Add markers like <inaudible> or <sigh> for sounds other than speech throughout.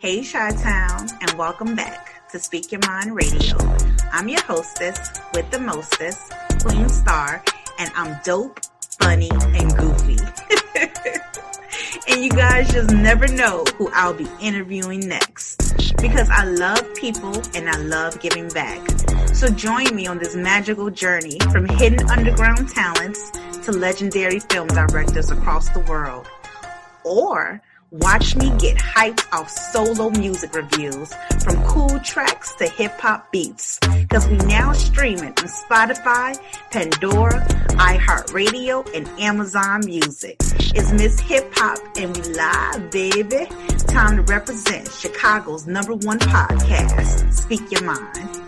Hey, Chi Town, and welcome back to Speak Your Mind Radio. I'm your hostess with the mostest, Queen Star, and I'm dope, funny, and goofy. <laughs> and you guys just never know who I'll be interviewing next because I love people and I love giving back. So join me on this magical journey from hidden underground talents to legendary film directors across the world. Or Watch me get hyped off solo music reviews from cool tracks to hip hop beats. Cause we now stream it on Spotify, Pandora, iHeartRadio, and Amazon Music. It's Miss Hip Hop and we live, baby. Time to represent Chicago's number one podcast. Speak your mind.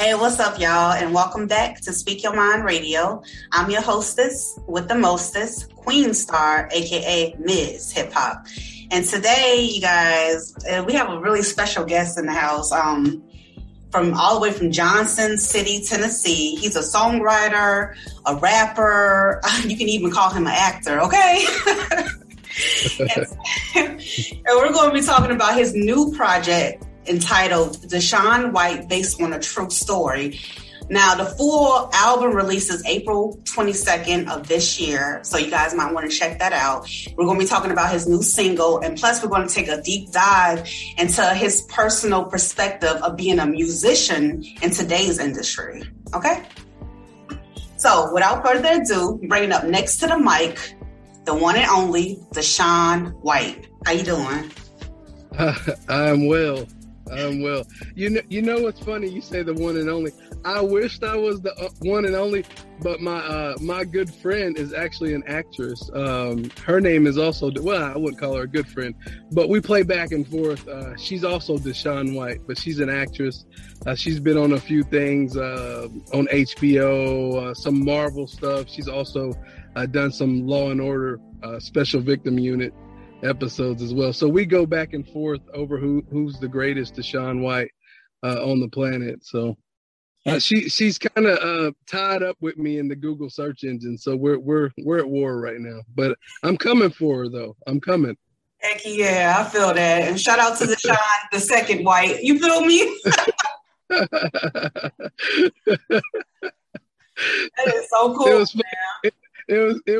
Hey, what's up, y'all, and welcome back to Speak Your Mind Radio. I'm your hostess with the mostest, Queen Star, aka Ms. Hip Hop. And today, you guys, uh, we have a really special guest in the house. Um, from all the way from Johnson City, Tennessee. He's a songwriter, a rapper. <laughs> You can even call him an actor, okay? <laughs> <laughs> and, and we're going to be talking about his new project entitled Deshaun White based on a true story. Now, the full album releases April 22nd of this year, so you guys might want to check that out. We're going to be talking about his new single, and plus, we're going to take a deep dive into his personal perspective of being a musician in today's industry. Okay? So, without further ado, bringing up next to the mic, the one and only Deshaun White. How you doing? <laughs> I'm well. I'm well. You know, you know what's funny? You say the one and only. I wished I was the uh, one and only, but my uh, my good friend is actually an actress. Um, her name is also well, I wouldn't call her a good friend, but we play back and forth. Uh, she's also Deshaun White, but she's an actress. Uh, she's been on a few things uh, on HBO, uh, some Marvel stuff. She's also done some Law and Order Special Victim Unit episodes as well. So we go back and forth over who who's the greatest Deshaun White uh, on the planet. So uh, she she's kind of uh, tied up with me in the Google search engine. So we're we're we're at war right now. But I'm coming for her though. I'm coming. Heck yeah, I feel that. And shout out to Deshaun, <laughs> the second White. You feel me? <laughs> <laughs> that is so cool. It was, it, it was it was cool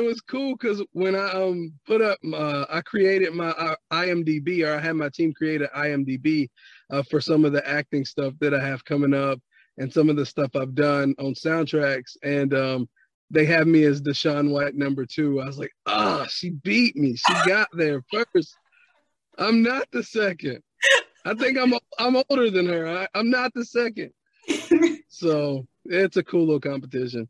because when I um put up uh, I created my uh, IMDb or I had my team create an IMDb uh, for some of the acting stuff that I have coming up and some of the stuff I've done on soundtracks and um they have me as Deshaun White number two. I was like, ah, oh, she beat me. She got there first. I'm not the second. I think I'm I'm older than her. I, I'm not the second. <laughs> So it's a cool little competition.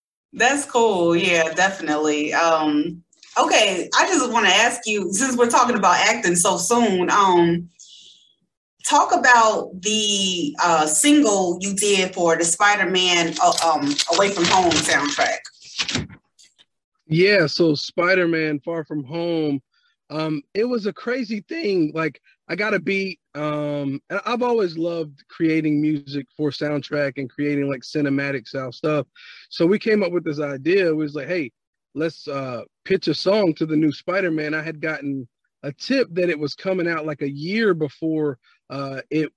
That's cool. Yeah, definitely. Um, okay, I just want to ask you, since we're talking about acting so soon, um, talk about the uh, single you did for the Spider-Man uh, um, Away from Home soundtrack. Yeah, so Spider-Man Far From Home, um, it was a crazy thing. Like I got a beat um and i've always loved creating music for soundtrack and creating like cinematic style stuff. So we came up with this idea. It was like hey let's uh pitch a song to the new spider-man. I had gotten a tip that it was coming out like a year before uh it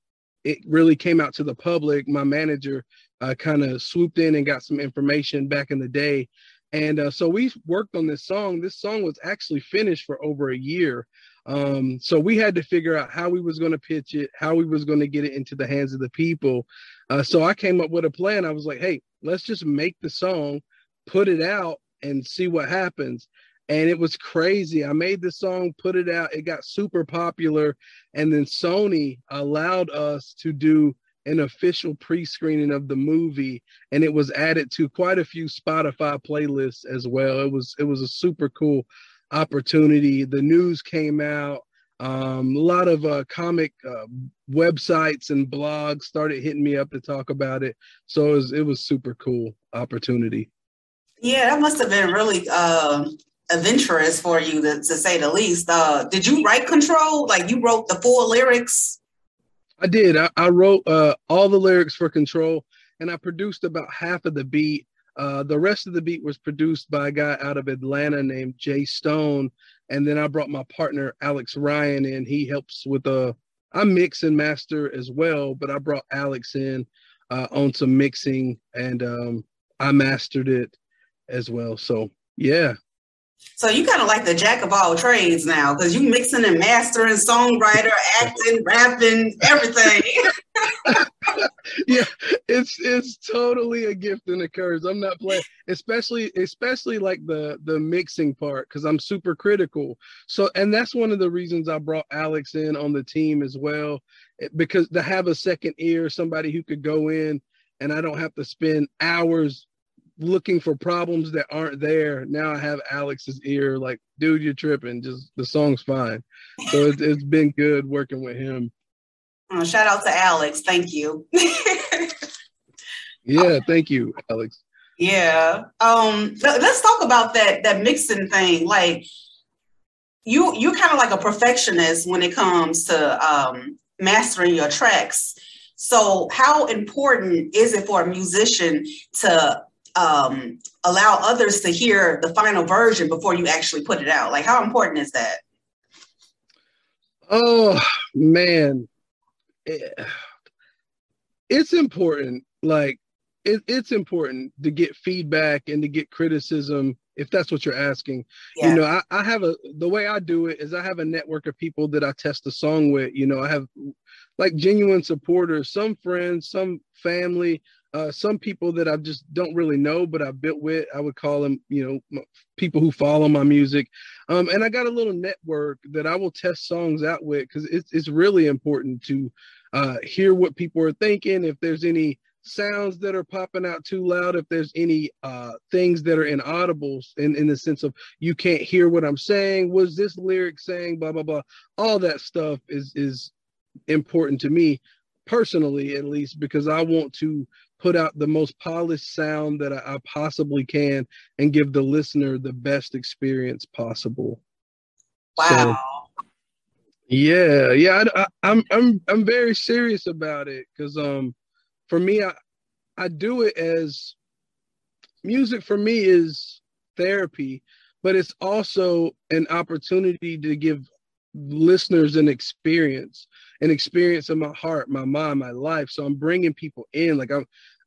it really came out to the public. My manager uh, kind of swooped in and got some information back in the day. And uh, so we worked on this song. This song was actually finished for over a year Um, so we had to figure out how we was going to pitch it, how we was going to get it into the hands of the people. Uh, so I came up with a plan. I was like, hey, let's just make the song, put it out, and see what happens. And it was crazy. I made the song, put it out. It got super popular, and then Sony allowed us to do an official pre-screening of the movie and it was added to quite a few spotify playlists as well it was it was a super cool opportunity. The news came out. Um, a lot of uh, comic uh, websites and blogs started hitting me up to talk about it. So it was, it was super cool opportunity. Yeah that must have been really uh, adventurous for you to, to say the least. Uh, did you write control? Like you wrote the full lyrics? I did. I, I wrote uh, all the lyrics for Control, and I produced about half of the beat. Uh, the rest of the beat was produced by a guy out of Atlanta named Jay Stone, and then I brought my partner Alex Ryan in. He helps with the. Uh, I mix and master as well, but I brought Alex in uh, on some mixing, and um, I mastered it as well. So yeah, so you kind of like the jack of all trades now, because you mixing and mastering, songwriter, acting, rapping, everything. <laughs> <laughs> yeah, it's it's totally a gift and a curse. I'm not playing, especially especially like the the mixing part, because I'm super critical. So, and that's one of the reasons I brought Alex in on the team as well, eh, because to have a second ear, somebody who could go in, and I don't have to spend hours looking for problems that aren't there. Now I have Alex's ear, like, dude, you're tripping. Just the song's fine. So it's, it's been good working with him. Oh, shout out to Alex. Thank you. <laughs> yeah, thank you, Alex. Yeah. Um, let's talk about that that mixing thing. Like you you're kind of like a perfectionist when it comes to um mastering your tracks. So, how important is it for a musician to um, allow others to hear the final version before you actually put it out? Like, how important is that? Oh man, it, <sighs> it's important. Like, it, it's important to get feedback and to get criticism if that's what you're asking. Yeah. You know, I, I have a the way I do it is I have a network of people that I test the song with. You know, I have like genuine supporters, some friends, some family, uh, some people that I just don't really know, but I've built with. I would call them, you know, people who follow my music. Um, and I got a little network that I will test songs out with because it's, it's really important to uh, hear what people are thinking. If there's any sounds that are popping out too loud, if there's any uh, things that are inaudibles in, in the sense of you can't hear what I'm saying, was this lyric saying, blah, blah, blah. All that stuff is is important to me personally, at least, because I want to put out the most polished sound that I, I possibly can and give the listener the best experience possible. Wow. So, yeah, yeah, I, am I'm, I'm I'm very serious about it because um, for me, I I do it as music for me is therapy, but it's also an opportunity to give listeners an experience an experience in my heart my mind my life so i'm bringing people in like i'm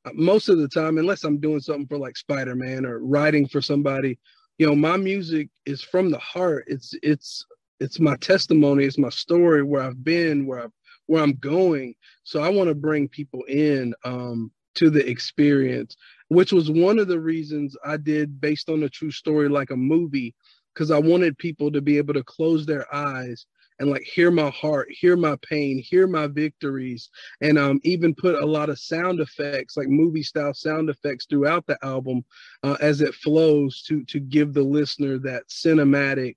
uh, most of the time, unless I'm doing something for like Spider Man or writing for somebody, you know, my music is from the heart. It's it's it's my testimony. It's my story where I've been, where I where I'm going. So I want to bring people in um, to the experience, which was one of the reasons I did based on a true story, like a movie, because I wanted people to be able to close their eyes and like hear my heart, hear my pain, hear my victories, and um, even put a lot of sound effects, like movie style sound effects, throughout the album uh, as it flows to to give the listener that cinematic.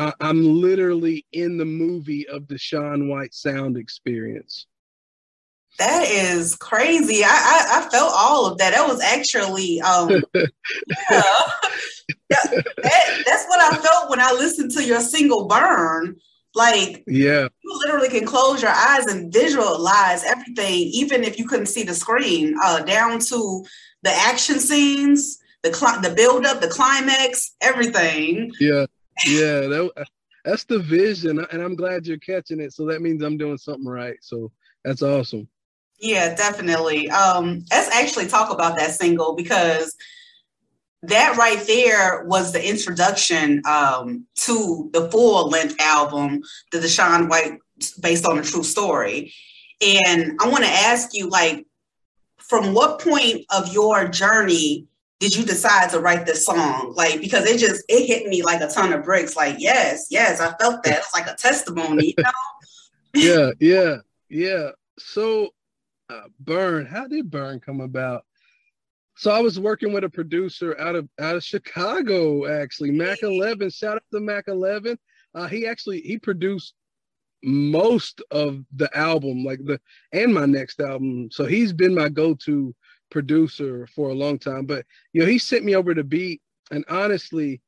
Uh, I'm literally in the movie of Deshaun White sound experience. That is crazy. I, I, I felt all of that. That was actually um <laughs> yeah. that, that's what I felt when I listened to your single burn like, yeah, you literally can close your eyes and visualize everything, even if you couldn't see the screen, uh, down to the action scenes, the cl- the build up, the climax, everything. Yeah, yeah, that, that's the vision, and I'm glad you're catching it. So that means I'm doing something right. So that's awesome. Yeah, definitely. Um, let's actually talk about that single because that right there was the introduction um, to the full length album, the Deshaun White, based on a true story. And I want to ask you, like, from what point of your journey did you decide to write this song? Like, because it just it hit me like a ton of bricks. Like, yes, yes, I felt that. It's like a testimony, you know? <laughs> yeah, yeah, yeah. So, uh, Burn, how did Burn come about? So I was working with a producer out of out of Chicago, actually, Mac Eleven. Shout out to Mac Eleven. Uh, he actually he produced most of the album, like the and my next album. So he's been my go-to producer for a long time. But you know, he sent me over to beat, and honestly,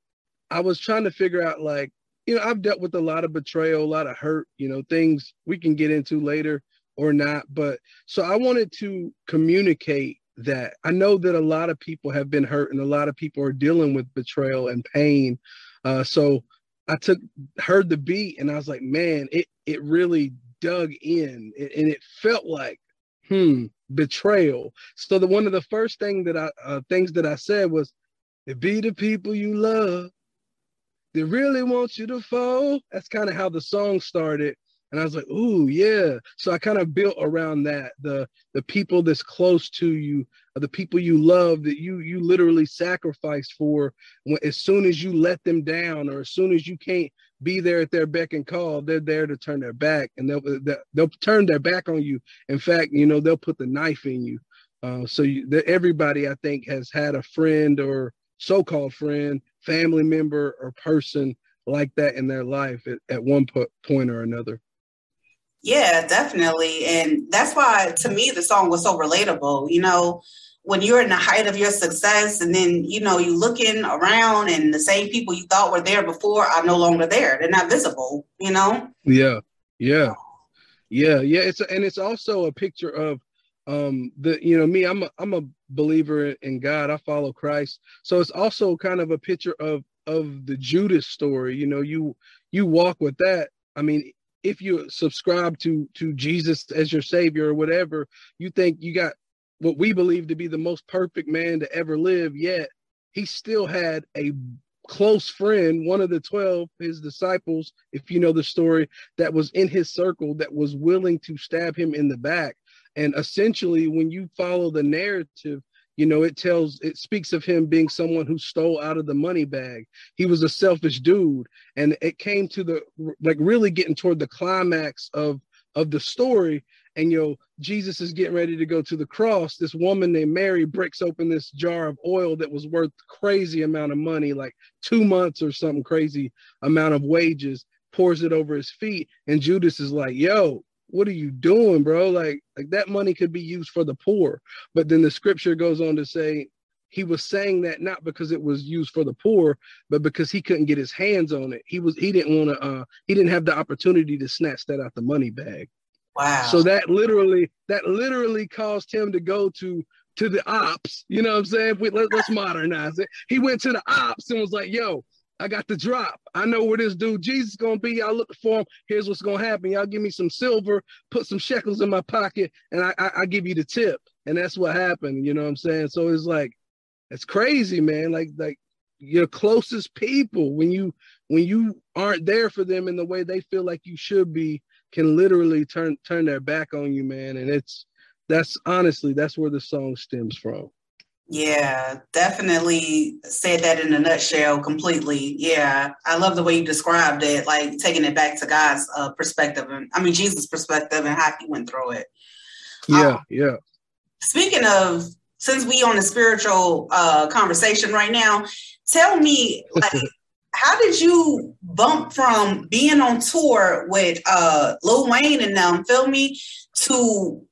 I was trying to figure out like, you know, I've dealt with a lot of betrayal, a lot of hurt, you know, things we can get into later or not. But so I wanted to communicate that I know that a lot of people have been hurt and a lot of people are dealing with betrayal and pain. Uh, so I took heard the beat and I was like, man, it it really dug in and it felt like, hmm, betrayal. So the one of the first thing that I uh, things that I said was, "It be the people you love they really want you to fall." That's kind of how the song started, and I was like, "Ooh, yeah." So I kind of built around that the the people that's close to you, the people you love that you you literally sacrificed for. When, as soon as you let them down, or as soon as you can't be there at their beck and call. They're there to turn their back, and they'll they'll turn their back on you. In fact, you know they'll put the knife in you. Uh, so you, the, everybody, I think, has had a friend or so-called friend, family member, or person like that in their life at, at one po- point or another. Yeah, definitely, and that's why to me the song was so relatable. You know, when you're in the height of your success and then you know you looking around and the same people you thought were there before are no longer there. They're not visible you know? Yeah yeah. Yeah yeah it's a, and it's also a picture of um the you know me i'm a i'm a believer in god. I follow christ. So it's also kind of a picture of of the judas story. You know you you walk with that. I mean if you subscribe to to jesus as your savior or whatever you think you got what we believe to be the most perfect man to ever live, yet he still had a close friend, one of the 12, his disciples, if you know the story, that was in his circle that was willing to stab him in the back. And essentially, when you follow the narrative, you know, it tells, it speaks of him being someone who stole out of the money bag. He was a selfish dude. And it came to the, like, really getting toward the climax of, of the story and you know jesus is getting ready to go to the cross this woman named mary breaks open this jar of oil that was worth crazy amount of money like two months or something crazy amount of wages pours it over his feet and judas is like yo what are you doing bro like like that money could be used for the poor but then the scripture goes on to say he was saying that not because it was used for the poor but because he couldn't get his hands on it he was he didn't want to uh he didn't have the opportunity to snatch that out the money bag Wow. So that literally that literally caused him to go to to the ops. You know what I'm saying? We, let, us modernize it. He went to the ops and was like, "Yo, I got the drop. I know where this dude Jesus is gonna be. Y'all looking for him. Here's what's gonna happen. Y'all give me some silver, put some shekels in my pocket, and I, I, I give you the tip." And that's what happened. You know what I'm saying? So it's like, it's crazy, man. Like like your closest people when you when you aren't there for them in the way they feel like you should be can literally turn turn their back on you, man. And it's that's honestly that's where the song stems from. Yeah, definitely said that in a nutshell completely. Yeah, I love the way you described it, like taking it back to God's uh, perspective and I mean Jesus' perspective and how he went through it. Yeah, um, yeah. Speaking of, since we on a spiritual uh, conversation right now, tell me <laughs> like how did you bump from being on tour with uh Lil Wayne and them, feel me, to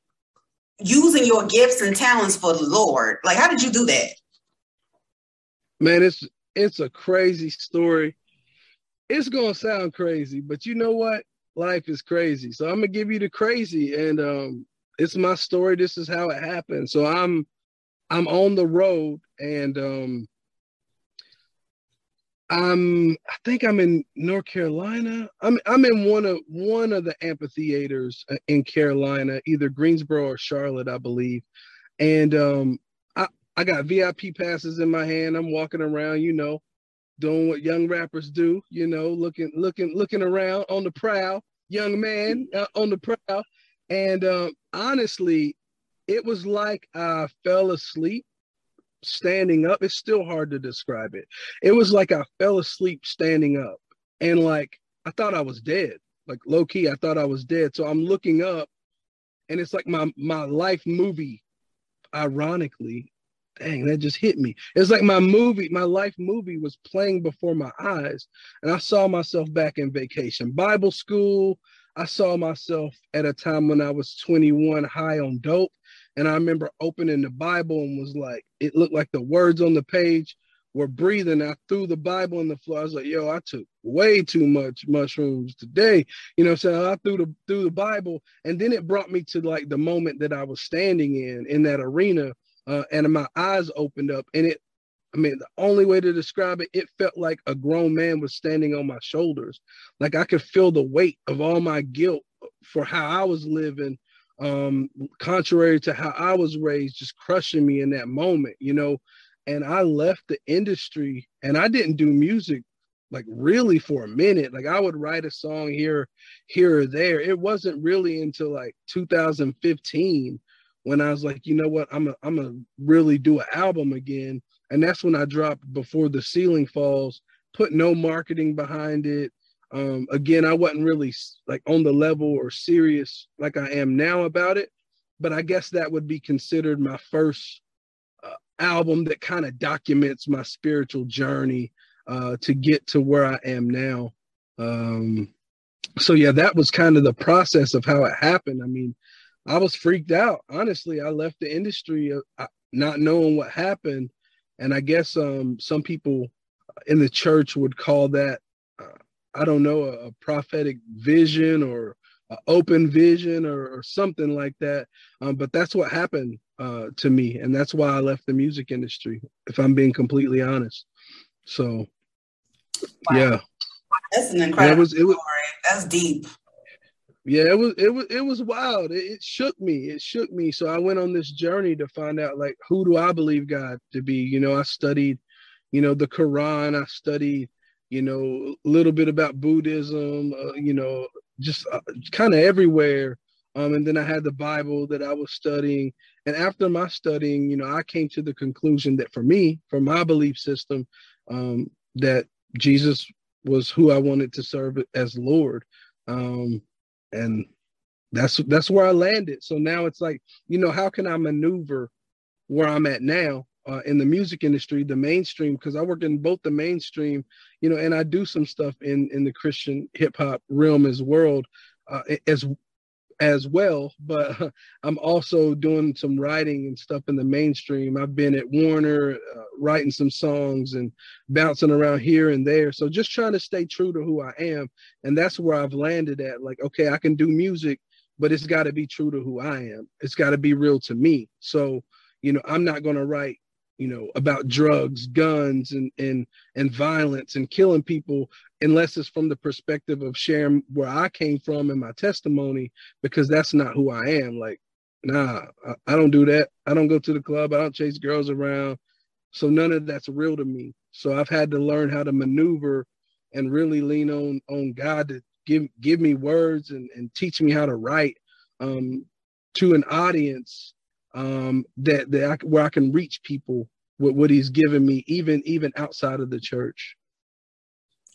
using your gifts and talents for the Lord? Like, how did you do that? Man, it's it's a crazy story. It's gonna sound crazy, but you know what? Life is crazy. So I'm gonna give you the crazy, and um, it's my story. This is how it happened. So I'm I'm on the road, and um, I'm I think I'm in North Carolina. I'm I'm in one of one of the amphitheaters uh, in Carolina, either Greensboro or Charlotte, I believe. And um I I got VIP passes in my hand. I'm walking around, you know, doing what young rappers do, you know, looking, looking, looking around on the prowl, young man uh, on the prowl. And uh, honestly, it was like I fell asleep standing up. It's still hard to describe it. It was like I fell asleep standing up and like I thought I was dead. Like low key, I thought I was dead. So I'm looking up and it's like my my life movie, ironically. Dang, that just hit me. It's like my movie, my life movie was playing before my eyes. And I saw myself back in vacation, Bible school. I saw myself at a time when I was 21 high on dope. And I remember opening the Bible and was like, it looked like the words on the page were breathing. I threw the Bible on the floor. I was like, yo, I took way too much mushrooms today. You know I'm? I threw the threw the Bible. And then it brought me to like the moment that I was standing in in that arena. Uh, and my eyes opened up and it I mean, the only way to describe it, it felt like a grown man was standing on my shoulders. Like I could feel the weight of all my guilt for how I was living, um, contrary to how I was raised, just crushing me in that moment, you know. And I left the industry and I didn't do music like really for a minute. Like I would write a song here, here or there. It wasn't really until like 2015 when I was like, you know what, I'm I'm a really do an album again and that's when I dropped before the ceiling falls. Put no marketing behind it. Um, again, I wasn't really like on the level or serious like I am now about it, but I guess that would be considered my first uh, album that kind of documents my spiritual journey uh, to get to where I am now. Um, so yeah, that was kind of the process of how it happened. I mean, I was freaked out. Honestly, I left the industry uh, not knowing what happened and I guess um, some people in the church would call that, I don't know, a, a prophetic vision or an open vision or, or, something like that. Um, but that's what happened uh, to me, and that's why I left the music industry. If I'm being completely honest, so wow. yeah, that's an incredible was, it was, story. That's deep yeah it was it was it was wild it, it, shook me it shook me so i went on this journey to find out like who do i believe god to be you know i studied you know the quran i studied you know a little bit about buddhism uh, you know just uh, kind of everywhere. Um, and then i had the bible that i was studying. And after my studying you know i came to the conclusion that for me for my belief system um, that jesus was who i wanted to serve as lord. Um, and that's that's where I landed. So now it's like, you know, how can I maneuver where I'm at now uh, in the music industry, the mainstream? Because I work in both the mainstream, you know, and I do some stuff in in the Christian hip hop realm as world uh, as as well. But <laughs> I'm also doing some writing and stuff in the mainstream. I've been at Warner uh, writing some songs and bouncing around here and there. So just trying to stay true to who I am. And that's where I've landed at. Like, okay, I can do music, but it's got to be true to who I am. It's got to be real to me. So, you know, I'm not going to write you know about drugs guns and and and violence and killing people unless it's from the perspective of sharing where i came from and my testimony because that's not who i am. Like nah I, I don't do that. I don't go to the club. I don't chase girls around. So none of that's real to me. So i've had to learn how to maneuver and really lean on on god to give give me words and, and teach me how to write um, to an audience um, that that I, where I can reach people with what He's given me, even even outside of the church.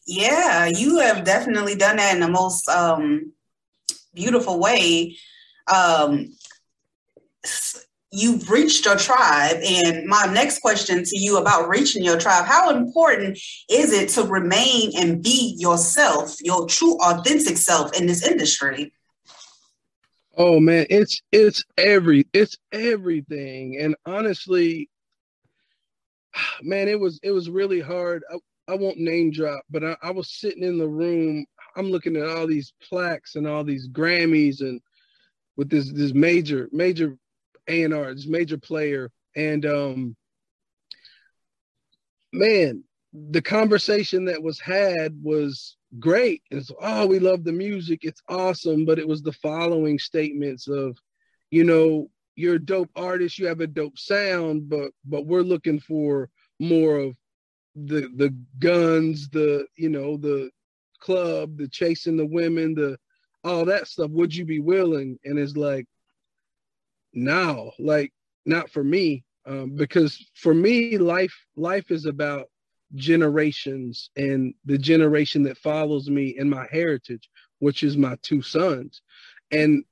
Yeah, you have definitely done that in the most um, beautiful way. Um, you've reached your tribe, and my next question to you about reaching your tribe: How important is it to remain and be yourself, your true, authentic self in this industry? Oh man, it's it's every it's everything. And honestly, <sighs> man, it was it was really hard. I, I won't name drop, but I, I was sitting in the room. I'm looking at all these plaques and all these Grammys and with this this major major A&R, this major player, and um, man, the conversation that was had was great. It's oh, we love the music, it's awesome, but it was the following statements of, you know, you're a dope artist, you have a dope sound, but but we're looking for more of the the guns, the you know, the club, the chasing the women, the all that stuff. Would you be willing? And it's like, no, like not for me. Um, because for me, life life is about generations and the generation that follows me and my heritage, which is my two sons. And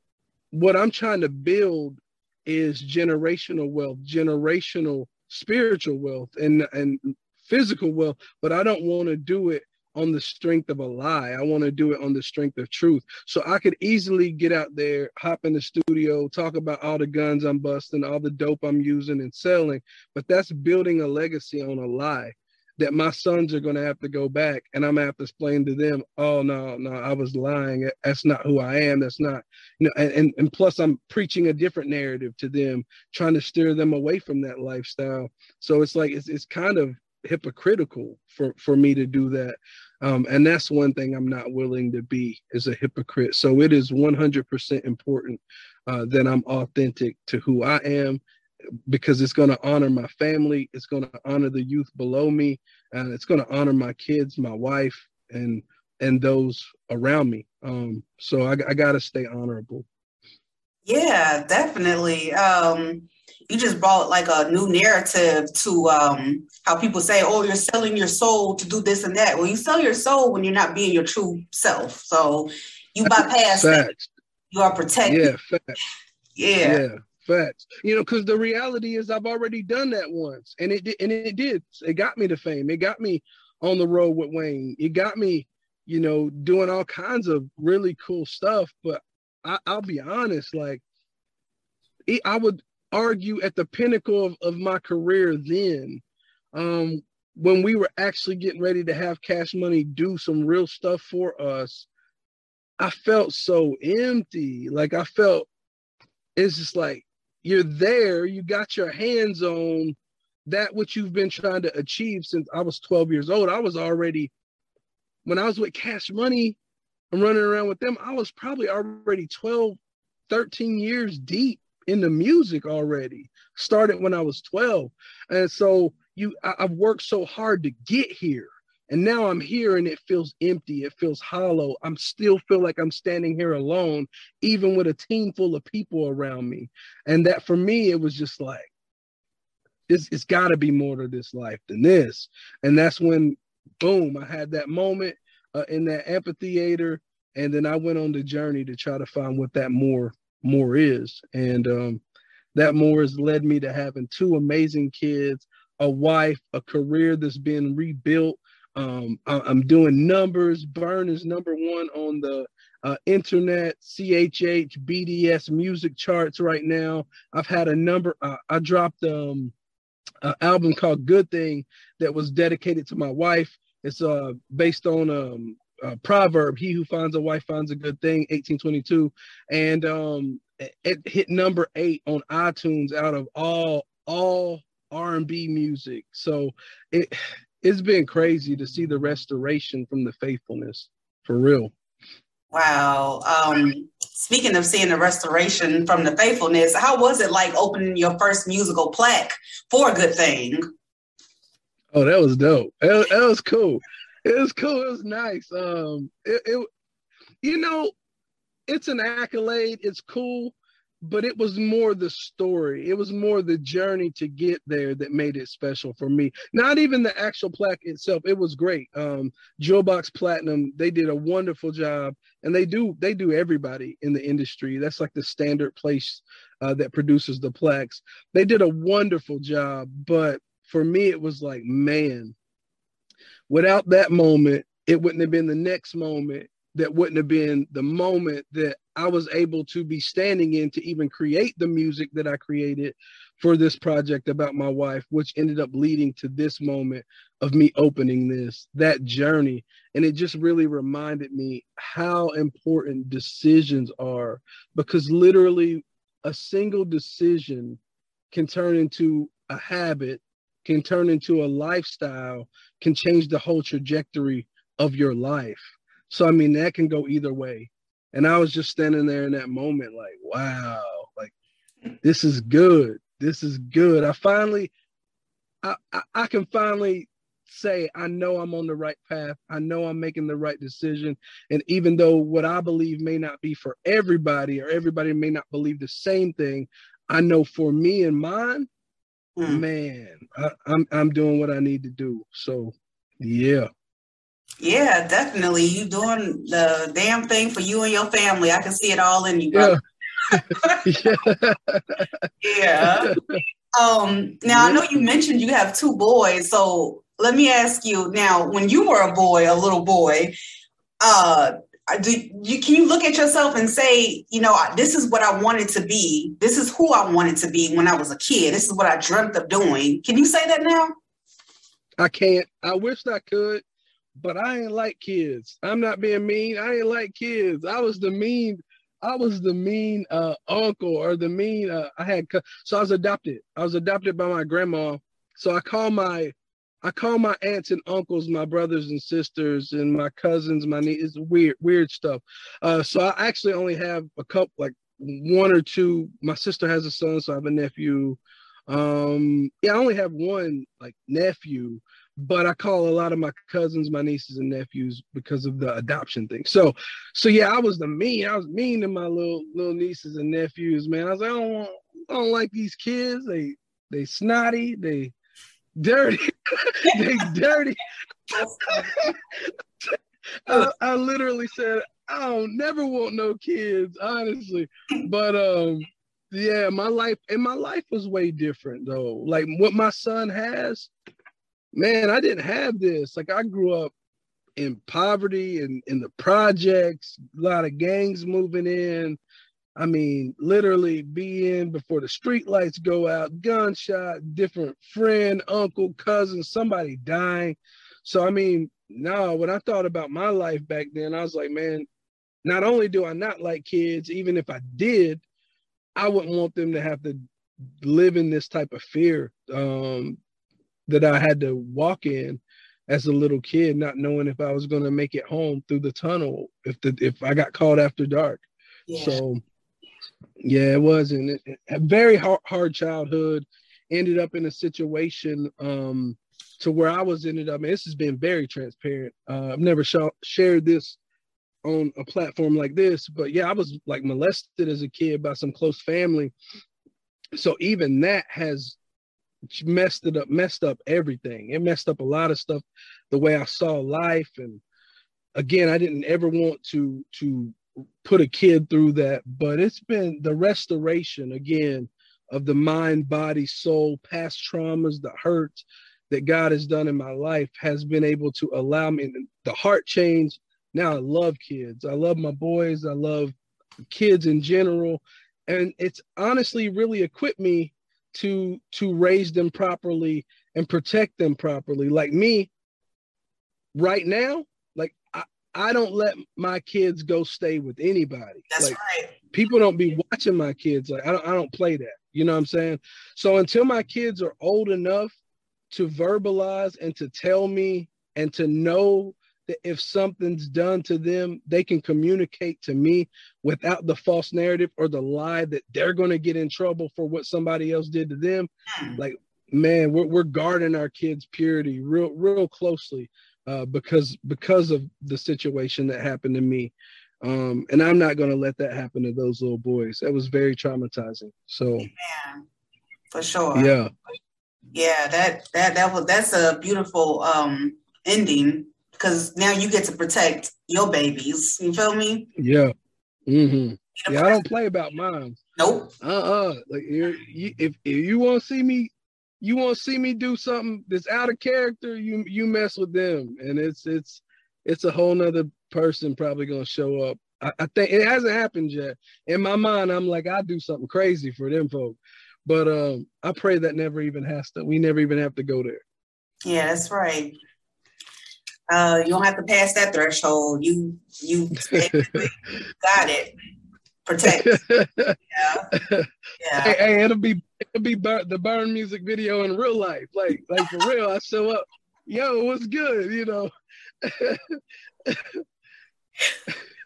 what I'm trying to build is generational wealth, generational spiritual wealth and and physical wealth, but I don't want to do it on the strength of a lie. I want to do it on the strength of truth. So I could easily get out there, hop in the studio, talk about all the guns I'm busting, all the dope I'm using and selling, but that's building a legacy on a lie that my sons are going to have to go back and I'm going to have to explain to them, oh, no, no, I was lying. That's not who I am. That's not, you know, and, and, and plus I'm preaching a different narrative to them, trying to steer them away from that lifestyle. So it's like, it's, it's kind of hypocritical for, for me to do that. Um, and that's one thing I'm not willing to be is a hypocrite. So it is 100% important uh, that I'm authentic to who I am because it's going to honor my family it's going to honor the youth below me and it's going to honor my kids my wife and and those around me. Um so i, I got to stay honorable. Yeah definitely. Um you just brought like a new narrative to um how people say oh you're selling your soul to do this and that. Well you sell your soul when you're not being your true self. So you bypass that. you are protected. Yeah facts. yeah. Yeah Facts. You know, because the reality is I've already done that once, and it did, and it did. It got me to fame. It got me on the road with Wayne. It got me, you know, doing all kinds of really cool stuff. But I, will be honest, like it, I would argue at the pinnacle of, of my career then, um, when we were actually getting ready to have Cash Money do some real stuff for us, I felt so empty. Like I felt it's just like you're there, you got your hands on that which you've been trying to achieve since I was 12 years old. I was already, when I was with Cash Money, I'm running around with them, I was probably already 12, 13 years deep in the music already. Started when I was 12. And so you I, I've worked so hard to get here. And now I'm here and it feels empty. It feels hollow. I'm still feel like I'm standing here alone, even with a team full of people around me. And that for me, it was just like, it's, it's got to be more to this life than this. And that's when, boom, I had that moment uh, in that amphitheater. And then I went on the journey to try to find what that more more is. And um, that more has led me to having two amazing kids, a wife, a career that's been rebuilt um, I, am doing numbers. Burn is number one on the uh, internet, CHH, BDS music charts right now. I've had a number. Uh, I dropped um, an album called Good Thing that was dedicated to my wife. It's uh, based on um, a proverb: "He who finds a wife finds a good thing." 1822, and um, it hit number eight on iTunes out of all all R&B music. So it it's been crazy to see the restoration from the faithfulness for real. Wow. Um, speaking of seeing the restoration from the faithfulness, how was it like opening your first musical plaque for a good thing? Oh, that was dope. That, that was cool. It was cool. It was nice. Um, it, it, you know, it's an accolade. It's cool but it was more the story. It was more the journey to get there that made it special for me. Not even the actual plaque itself. It was great. Um, Box Platinum, they did a wonderful job, and they do they do everybody in the industry. That's like the standard place uh, that produces the plaques. They did a wonderful job, but for me, it was like, man, without that moment, it wouldn't have been the next moment that wouldn't have been the moment that I was able to be standing in to even create the music that I created for this project about my wife, which ended up leading to this moment of me opening this, that journey. And it just really reminded me how important decisions are because literally a single decision can turn into a habit, can turn into a lifestyle, can change the whole trajectory of your life. So I mean that can go either way. And I was just standing there in that moment, like, wow, like this is good. This is good. I finally, I, I, I can finally say I know I'm on the right path. I know I'm making the right decision. And even though what I believe may not be for everybody, or everybody may not believe the same thing, I know for me and mine, mm. man, I, I'm I'm doing what I need to do. So yeah. Yeah, definitely. You doing the damn thing for you and your family. I can see it all in you, brother. Yeah. <laughs> yeah. Um, now I know you mentioned you have two boys, so let me ask you now, when you were a boy, a little boy, uh do you can you look at yourself and say, you know, this is what I wanted to be. This is who I wanted to be when I was a kid. This is what I dreamt of doing. Can you say that now? I can't. I wish I could, but I ain't like kids. I'm not being mean. I ain't like kids. I was the mean. I was the mean uh, uncle or the mean. Uh, I had so I was adopted. I was adopted by my grandma. So I call my I call my aunts and uncles my brothers and sisters and my cousins, my niece. It's weird, weird stuff. Uh, so I actually only have a couple, like one or two. My sister has a son, so I have a nephew. Um, yeah, I only have one like nephew, but I call a lot of my cousins my nieces and nephews because of the adoption thing. So, so yeah, I was the mean. I was mean to my little little nieces and nephews. Man, I was like, I don't want, I don't like these kids. They they snotty. They dirty. <laughs> they dirty. <laughs> I, I, literally said, I don't never want no kids, honestly. But um, yeah, my life and my life was way different though. Like what my son has, man, I didn't have this. Like I grew up in poverty and in the projects, a lot of gangs moving in. I mean, literally being before the street lights go out, gunshot, different friend, uncle, cousin, somebody dying. So I mean, now when I thought about my life back then, I was like, man, not only do I not like kids, even if I did, I wouldn't want them to have to live in this type of fear um, that I had to walk in as a little kid, not knowing if I was going to make it home through the tunnel if the if I got caught after dark. Yeah. So yeah, it was and it, a very hard, hard childhood. Ended up in a situation um, to where I was ended up. I mean, this has been very transparent. Uh, I've never sh- shared this on a platform like this, but yeah, I was like molested as a kid by some close family. So even that has messed it up, messed up everything. It messed up a lot of stuff, the way I saw life. And again, I didn't ever want to to put a kid through that, but it's been the restoration again of the mind, body, soul, past traumas, the hurt that God has done in my life has been able to allow me the heart change. Now I love kids. I love my boys. I love kids in general. And it's honestly really equipped me to to raise them properly and protect them properly. Like me, right now, like I, I don't let my kids go stay with anybody. That's like, right. People don't be watching my kids. Like I don't I don't play that. You know what I'm saying? So until my kids are old enough to verbalize and to tell me and to know that if something's done to them, they can communicate to me without the false narrative or the lie that they're going to get in trouble for what somebody else did to them. Hmm. Like, man, we're, we're guarding our kids' purity real, real closely uh, because because of the situation that happened to me. Um, and I'm not going to let that happen to those little boys. That was very traumatizing. So, yeah, for sure. Yeah, yeah. That that that was that's a beautiful um, ending because now you get to protect your babies. You feel me? Yeah. Mm-hmm. Yeah, I don't play about mine. Nope. Uh uh-uh. uh Like you, if if you want to see me you want to see me do something that's out of character, you you mess with them, and it's it's it's a whole nother person probably gonna show up. I, I think it hasn't happened yet. In my mind, I'm like I do something crazy for them folk, but um, I pray that never even has to. We never even have to go there. Yeah, that's right. Uh, you don't have to pass that threshold. You you <laughs> got it protect. yeah. yeah. Hey, hey, it'll be it'll be bur- the burn music video in real life. Like like for real. I show up, yo, what's good? You know.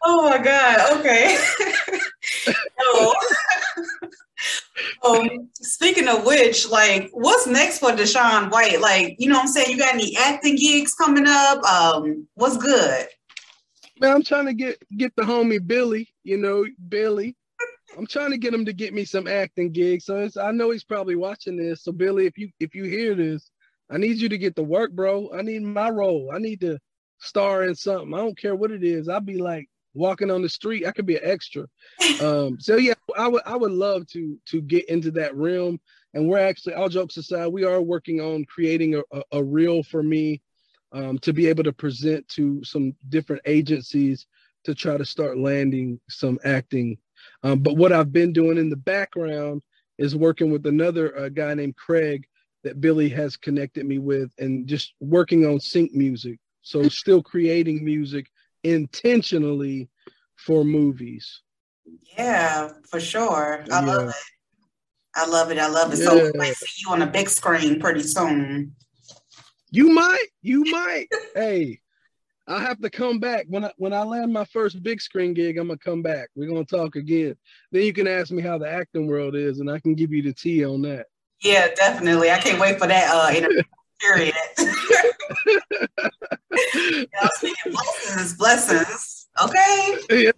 Oh my God. Okay. <laughs> so, um, speaking of which, like, what's next for DaShaun White? Like, you know what I'm saying? You got any acting gigs coming up? Um, what's good? Man, I'm trying to get get the homie Billy, you know, Billy. I'm trying to get him to get me some acting gigs. So I know he's probably watching this. So Billy, if you if you hear this, I need you to get to work, bro. I need my role. I need to star in something. I don't care what it is. I'll be like walking on the street. I could be an extra. Um, so yeah, I would I would love to to get into that realm. And we're actually, all jokes aside, we are working on creating a, a, a reel for me um, to be able to present to some different agencies to try to start landing some acting. Um, but what I've been doing in the background is working with another uh, guy named Craig that Billy has connected me with and just working on sync music. So still creating music intentionally for movies. Yeah, for sure. I yeah. love it. I love it. I love it. Yeah. So might see you on a big screen pretty soon. You might. You might. hey, I have to come back when I when I land my first big screen gig. I'm gonna come back. We're gonna talk again. Then you can ask me how the acting world is, and I can give you the tea on that. Yeah, definitely. I can't wait for that uh interview. <laughs> Period. <laughs> Y'all speaking blessings, blessings. Okay. Yeah.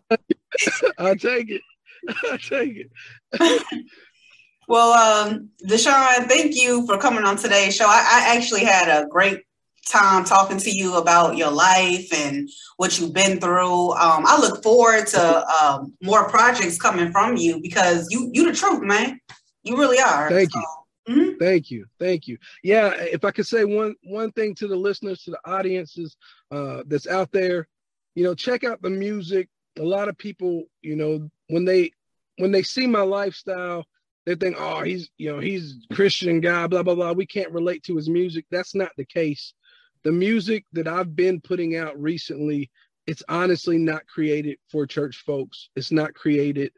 I'll take it. I'll take it. <laughs> well, um, Deshaun, thank you for coming on today's show. I, I actually had a great time talking to you about your life and what you've been through. Um, I look forward to um, more projects coming from you because you you the truth, man. You really are. Thank so. you. Mm-hmm. Thank you, thank you. Yeah, if I could say one one thing to the listeners, to the audiences uh, that's out there, you know, check out the music. A lot of people, you know, when they when they see my lifestyle, they think, oh, he's you know he's Christian guy, blah blah blah. We can't relate to his music. That's not the case. The music that I've been putting out recently, it's honestly not created for church folks. It's not created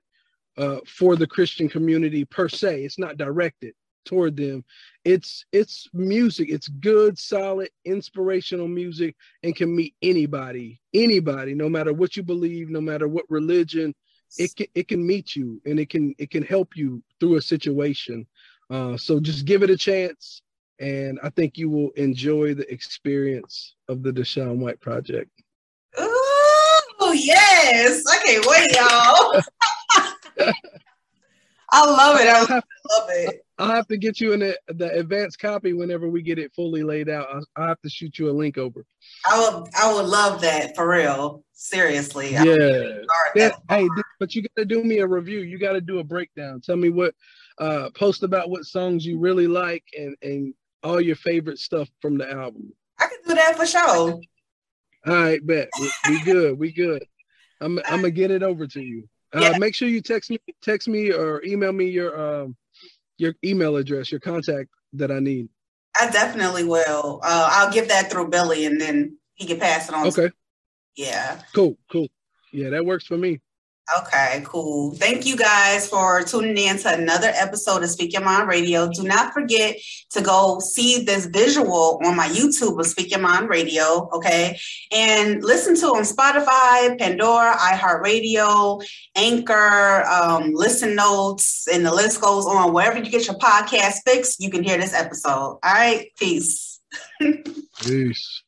uh, for the Christian community per se. It's not directed toward them. It's it's music. It's good solid inspirational music and can meet anybody anybody no matter what you believe no matter what religion it can it can meet you and it can it can help you through a situation. Uh, so just give it a chance and i think you will enjoy the experience of the Deshaun White project. Oh yes. I can't wait y'all <laughs> I love it. I love it. I'll have to get you in the, the advanced copy whenever we get it fully laid out. I'll, I'll, have to shoot you a link over. I would, I would love that for real. Seriously. Yeah. yeah. Hey, but you got to do me a review. You got to do a breakdown. Tell me what, uh, post about what songs you really like and and all your favorite stuff from the album. I can do that for sure. All right, bet. We, we good. We good. I'm I'm gonna get it over to you. Uh, yeah. Make sure you text me, text me, or email me your um, your email address, your contact that I need. I definitely will. Uh, I'll give that through Billy, and then he can pass it on. Okay. To- yeah. Cool. Cool. Yeah, that works for me. Okay, cool. Thank you guys for tuning in to another episode of Speak Your Mind Radio. Do not forget to go see this visual on my YouTube of Speak Your Mind Radio, okay? And listen to on Spotify, Pandora, iHeartRadio, Anchor, um, Listen Notes, and the list goes on. Wherever you get your podcast fix, you can hear this episode. All right, peace. <laughs> peace.